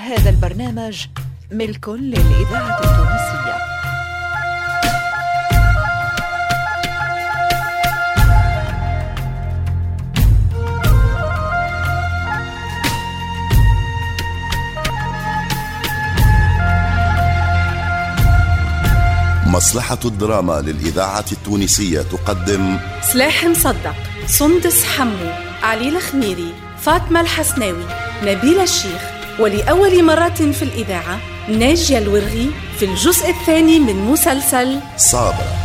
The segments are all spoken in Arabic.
هذا البرنامج ملك للإذاعة التونسية. مصلحة الدراما للإذاعة التونسية تقدم سلاح مصدق سندس حمو علي الخميري فاطمة الحسناوي نبيل الشيخ. ولأول مرة في الإذاعة ناجية الورغي في الجزء الثاني من مسلسل صابرة.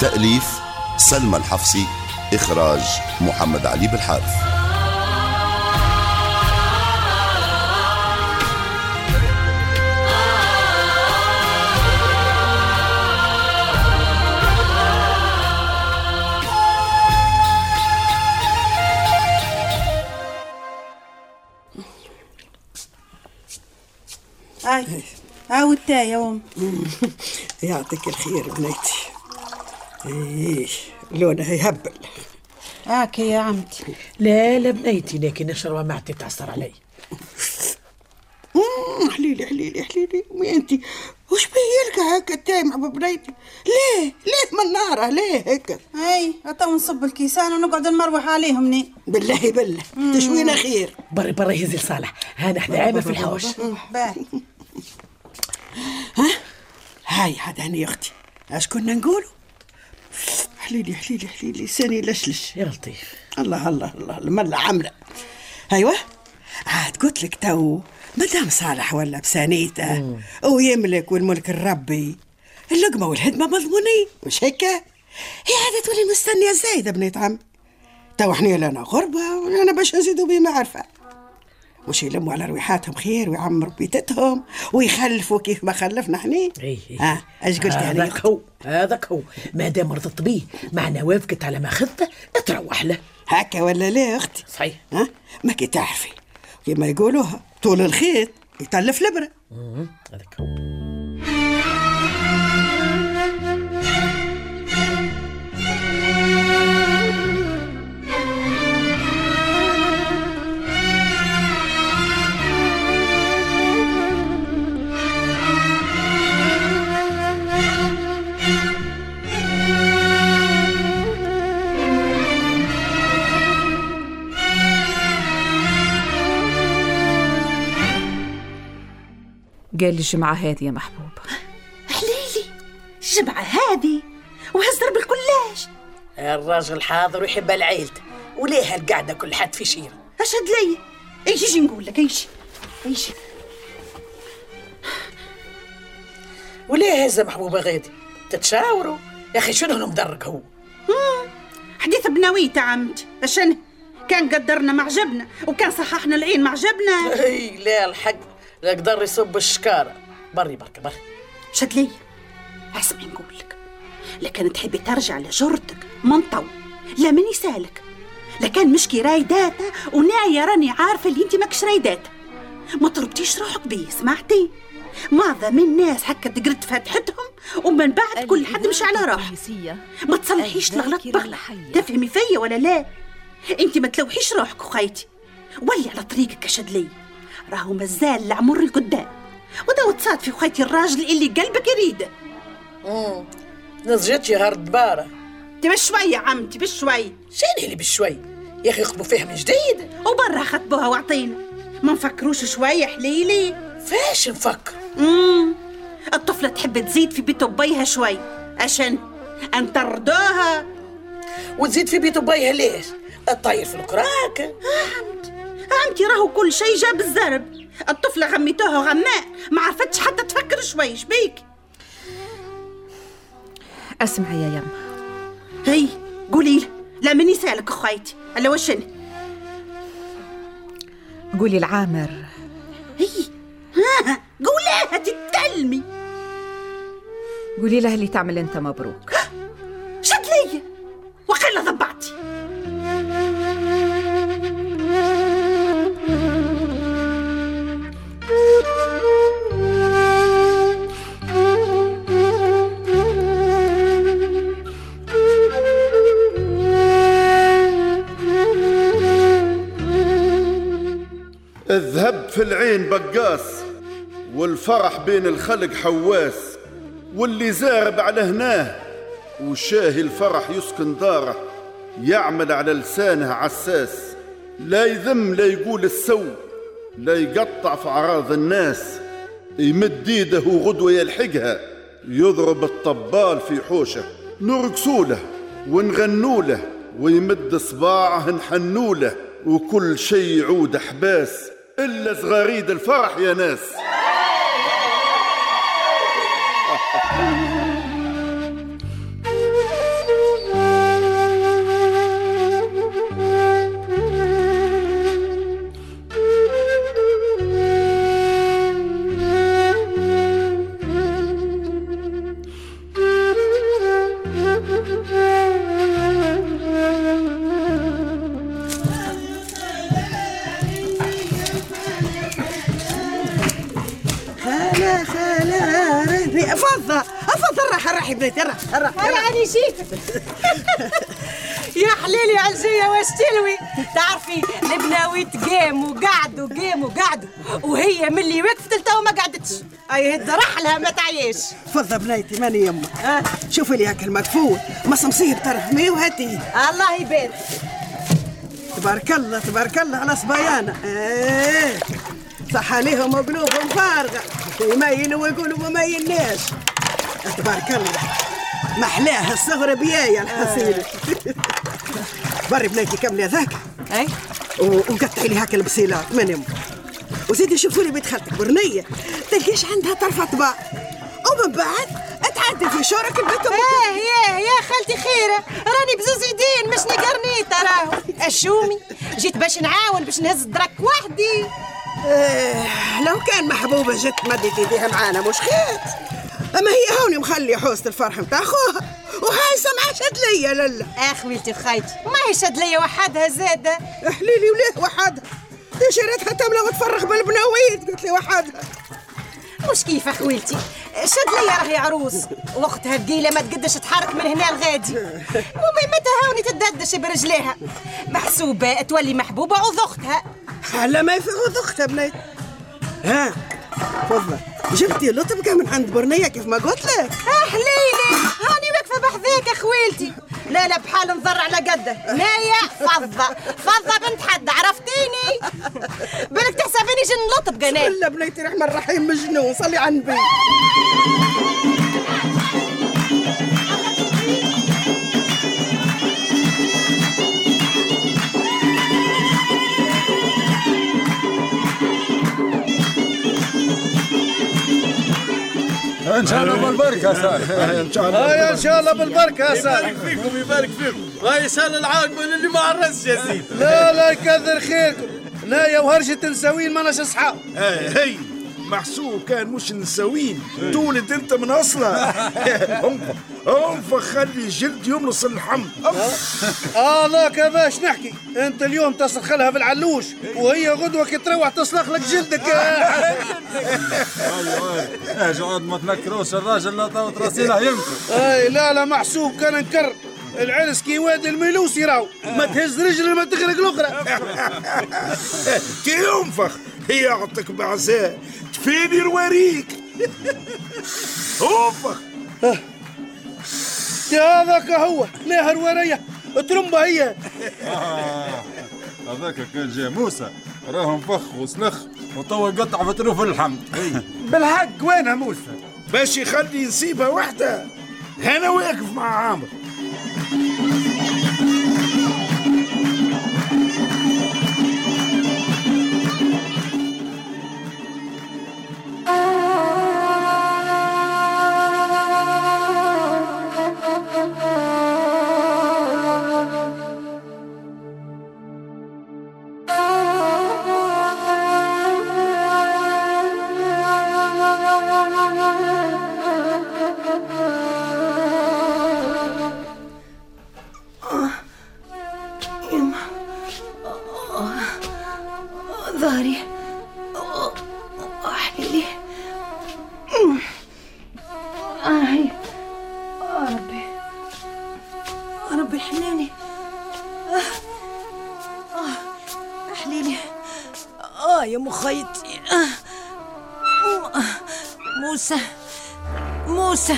تأليف سلمى الحفصي إخراج محمد علي بالحارث هاي عاود تا يا أم. يعطيك الخير بنيتي. إيه لونها يهبل. هاك يا عمتي. لا لا بنيتي لكن نشرب معتي تعصر علي. مم، حليلي حليلي حليلي. وين انت وش بيلك هكا تايمع ببنيتي ليه؟ ليه من ناره ليه هيك هاي تو نصب الكيسان ونقعد نمروح عليهم ني. بالله بالله. تشوينا خير. بري بري هزي لصالح هانا إحنا عيبة في الحوش باهي هاي هذا هني أختي. اش كنا نقولوا؟ حليلي حليلي حليلي. ساني لشلش يا لطيف. الله الله الله الملا عامله أيوه. عاد قلت لك تو مدام صالح ولا بسانيته ويملك والملك الربي. اللقمة والهدمة مضمونين. مش هيك؟ هي عاد تولي مستنية زايده بنيت عم تو إحنا لنا غربة وأنا باش نزيدوا بمعرفة. وش يلموا على رويحاتهم خير ويعمروا بيتتهم ويخلفوا كيف ما خلفنا إحنا. اي اي ها إيش قلت يعني؟ هذاك هو هذاك هو. ما دام رضت بيه معنى وافقت على ما اخذته تروح له. هكا ولا لا أختي؟ صحيح. ها؟ ما كي تعرفي. كما يقولوها طول الخيط يتلف الابره مم، هذاك هو. قال لي الجمعة هذه يا محبوب. حليلي الجمعة هذه وهزر بالكلاش. الراجل حاضر ويحب العيلة وليه هالقعدة كل حد في شيرة؟ اشهد لي إيش يجي نقول لك إيش إيش وليه هزة محبوبة غادي؟ تتشاوروا؟ يا أخي شنو مدرك هو؟ حديث بنويت عمت عشان كان قدرنا ما عجبنا وكان صححنا العين ما عجبنا إي لا الحق. لا قدر يصب الشكارة. بري بركة بري. شد لي اسمعي نقول لك. لكن تحبي ترجع لجرتك منطو لا من يسالك. لكان مشكي رايداتا ونايا راني عارفة اللي انت ماكش رايداتا ما تربطيش روحك بيه سمعتي؟ معظم الناس هكا تقرد فاتحتهم ومن بعد كل حد مشي على روحه ما تصلحيش الغلط بغلط تفهمي فيا ولا لا؟ انت ما تلوحيش روحك وخيتي ولي على طريقك يا شدلي. راهو مازال العمر القدام. وداو تصادفي خيتي الراجل اللي قلبك يريده نزجت يا هرد بارة انت بشوي يا عمتي بشوي شنو اللي بالشوي يا أخي يخطبوا فيها من جديد. وبرا خطبوها واعطينا ما نفكروش شوية حليلي. فاش نفكر؟ امم الطفلة تحب تزيد في بيت أبيها شوي. عشان أن ترضوها وتزيد في بيت بيها ليش؟ الطير في الكراك عمتي. راهو كل شيء جاب الزرب الطفلة غميتوها غماء ما عرفتش حتى تفكر شوي شبيك أسمعي يا يم هي قولي لا من يسالك اخويتي ألا وشن قولي العامر. هي ها قوليها تتلمي. قولي له اللي تعمل أنت مبروك. في العين بقاس والفرح بين الخلق حواس واللي زارب على هناه وشاهي الفرح يسكن داره يعمل على لسانه عساس. لا يذم لا يقول السو لا يقطع في أعراض الناس. يمد ايده وغدوة يلحقها يضرب الطبال في حوشه. نرقصوله ونغنوله ويمد صباعه نحنوله وكل شي يعود احباس إلا صغاريد الفرح يا ناس. خلا خلا رهبي أفضل أفضل راح راح يا بنيتي راح راح يعني جيت يا حليلي عالجية واش تلوي تعرفي البناوي تقام وقعدوا قاموا وقعدوا وهي ملي وقفت لتو ما قعدتش. أي هد رحلها ما تعيش. فضة بنيتي ماني يما آه. شوفي لي هاك المكفول مصمصيه ترحمي وهاتي الله يبارك تبارك الله تبارك الله على صبايانا إيه. صح عليهم وقلوبهم فارغة. يمينوا ويقولوا ما ميناش تبارك الله. محلاها الصغرى بيايا الحسينة بري بنيتي كملي هذاك أي. وقطعي لي هاك البصيلات من يم وزيدي شوفوا لي بنت خالتك برنية تلقيش عندها طرف أطباق. ومن بعد تعدل في شورك البيت آه يا يا خالتي خيرة. راني بزوز يدين مش نقرنيت راهو أشومي. جيت باش نعاون باش نهز الدرك وحدي. آه لو كان محبوبة جت مدت ايديها معانا مش خير أما هي هوني مخلي حوسة الفرح متاع أخوها. وهاي سمعة شد ليا للا. اخ ولتي خايتي ما هي شد ليا وحدها زادة. حليلي وليه وحدها؟ شريتها تملى وتفرغ بالبناويت قلت لي وحدها. مش كيف خويلتي شد ليا راهي عروس. وقتها بقيلة ما تقدش تحرك من هنا لغادي. ومي متى هاوني تدردش برجليها؟ محسوبة تولي محبوبة عوض أختها. على ما يفعوض اختها بنيت ها تفضل. جبتي لطبقة من عند برنية كيف ما قلت لك؟ حليلي هاني واقفة بحذاك خويلتي. لا لا بحال نضر على قدة. نايا فضة فضة بنت حد عرفتيني؟ بالك تحسبيني جن لطبقة نايا لا بنيتي الرحمن الرحيم مجنون صلي على النبي. إن شاء الله بالبركة صالح إن شاء الله إن شاء الله بالبركة يا صالح يبارك فيكم يبارك فيكم. هاي سال العاقبه اللي ما عرس يا سيدي. لا لا يكثر خيركم. لا يا وهرجة نساوين ماناش اصحاب هي. محسوب كان مش نساوين تولد انت من اصله انفخ انفخ خلي جلد يملص اللحم آه ذاك باش نحكي؟ أنت اليوم تصرخ لها بالعلوش وهي غدوة كي تروح تصرخ لك جلدك. أيوه اجعد ما تنكروش الراجل لا طاوت راسينا يمكن أي لا لا محسوب كان نكر العرس كي وادي الميلوسي راو ما تهز رجل ما تغرق الأخرى. كي ينفخ هي يعطيك بعزاء. تفيني رواريك انفخ يا هذاك هو ناهر وريا ترمبة هي. هذاك كان جاي موسى. راه انفخ وسلخ وتوا قطع في طروف الحمد بالحق وينها موسى؟ باش يخلي نسيبها وحدة. أنا واقف مع عامر. حناني آه. آه. يا مخيطي آه. م- موسى موسى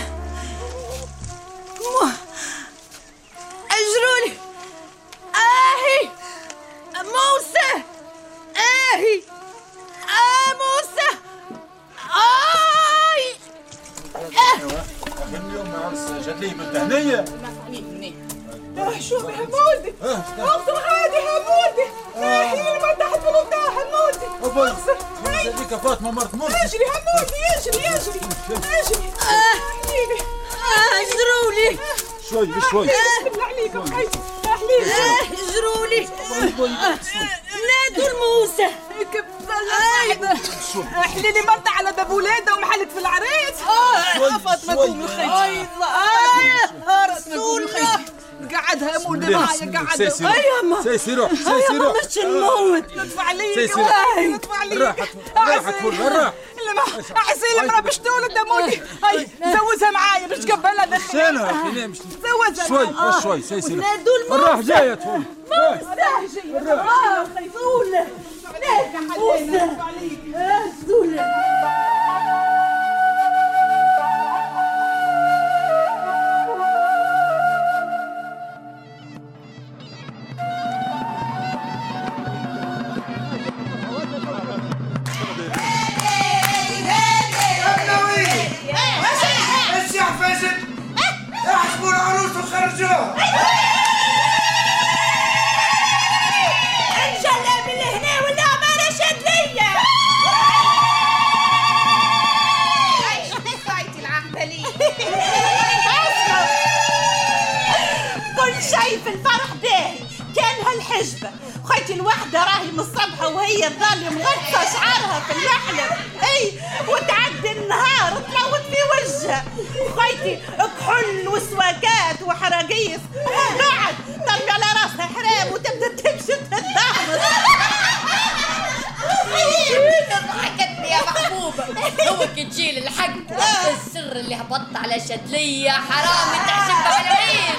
اغسل هذيك فاطمة مرت مرت أجري حمودي اجري اجري أجري. حبيبي اجروا لي شوي بشوي بالله عليكم خيتي اجروا لي نادوا الموسى احلي لي مرضى على باب ولادها ومحلك في العريس. آه فاطمة قومي آه. الله قعدها يا مولدي معايا قعدها. أي يما سيسي روح سيسي روح مش نموت لطف عليك. لطف عليك راحت راحت فل راح. لما عسيل المرأة باش تولد يا مولدي هاي زوجها معايا باش تقبلها شيلها حين مش زوجها شوي شوي سيسي الراح جاية تفل موسى. آه خيفولة موسى آه زولة الوحدة راهي من الصبح وهي تظل مغطى شعرها في المحلب اي وتعدي النهار تلوت في وجهها وخيتي كحل وسواكات وحراقيس بعد ترمي على راسها حرام وتبدا تمشي تتدهمس ضحكتني يا محبوبة هو كتجيل الحق السر اللي هبط على شدلية حرام تحسب على العين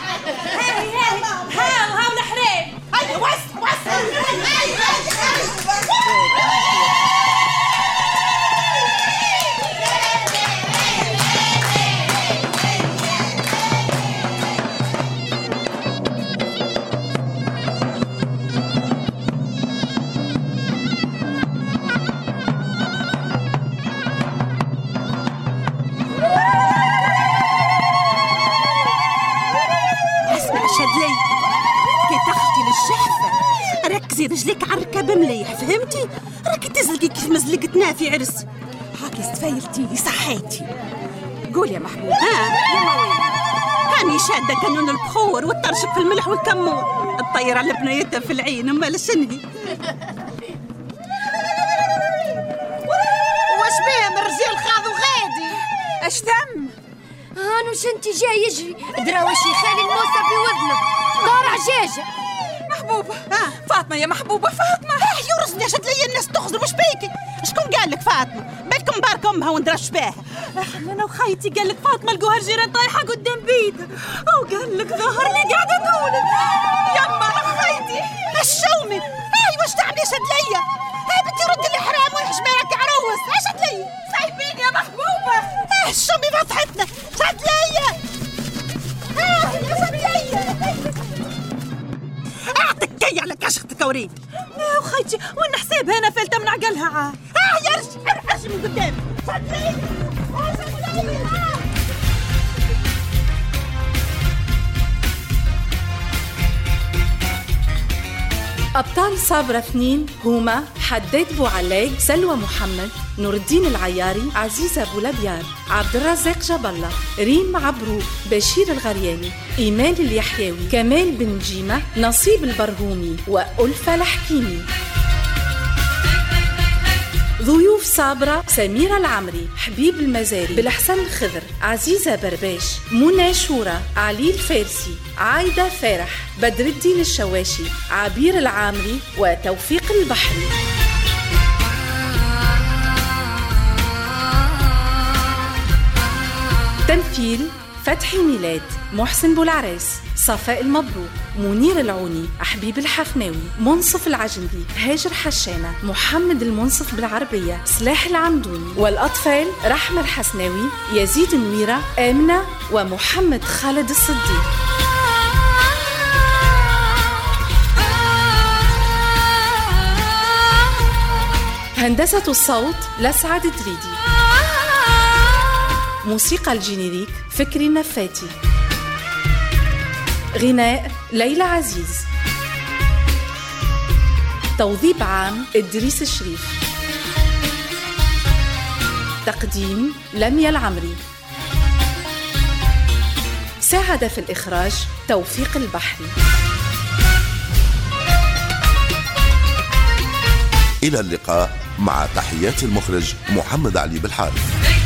هاي هاي هاو هاو الحرام 哎你往死往死！哎 الركاب مليح فهمتي؟ راكي تزلقي كيف ما زلقتنا في عرسي هاكي استفايلتي صحيتي. قول يا محبوب ها؟ هاني شادة كانون البخور والطرشق في الملح والكمون. الطيرة على بنيتها في العين امال شنهي واش بيه من رجال خاض وغادي؟ اش تم هانو شنتي جاي يجري. دراوشي خالي الموسى في وذنه؟ دار عجاجة محبوبة. فاطمة يا محبوبة فاطمة. آه يورزني شد لي الناس تخزر وش بيكي؟ شكون قال لك فاطمة؟ بالكم بارك أمها وندرش بها أنا وخيتي قال لك فاطمة لقوها الجيران طايحة قدام بيتها أو قال لك ظهر لي قاعدة تولد يما أنا خيتي الشومي اي واش تعملي؟ شد ليا. وأنا حسابها أنا فلتة من عقلها عاد آه يا رجل ارحش من قدام. آه،. آه. أبطال صابرة اثنين هما حداد بوعلاق سلوى محمد نور الدين العياري عزيزة أبو لبيار عبد الرزاق جاب الله ريم عبروك بشير الغرياني إيمان اليحيوي كمال بن جيمة نصيب البرهومي وألفة الحكيمي. ضيوف صابرة سميرة العمري حبيب المزاري بالحسن الخضر عزيزة برباش منى شورى علي الفارسي عايدة فرح بدر الدين الشواشي عبير العامري وتوفيق البحري تمثيل فتحي ميلاد محسن بولعريس. صفاء المبروك منير العوني حبيب الحفناوي منصف العجنبي هاجر حشانة محمد المنصف بالعربية سلاح العمدوني والأطفال رحمة الحسناوي يزيد النويرة آمنة ومحمد خالد الصديق. هندسة الصوت لسعد دريدي موسيقى الجينيريك فكري النفاتي غناء ليلى عزيز. توظيف عام إدريس الشريف. تقديم لميا العمري. ساعد في الإخراج توفيق البحري. إلى اللقاء مع تحيات المخرج محمد علي بالحارث.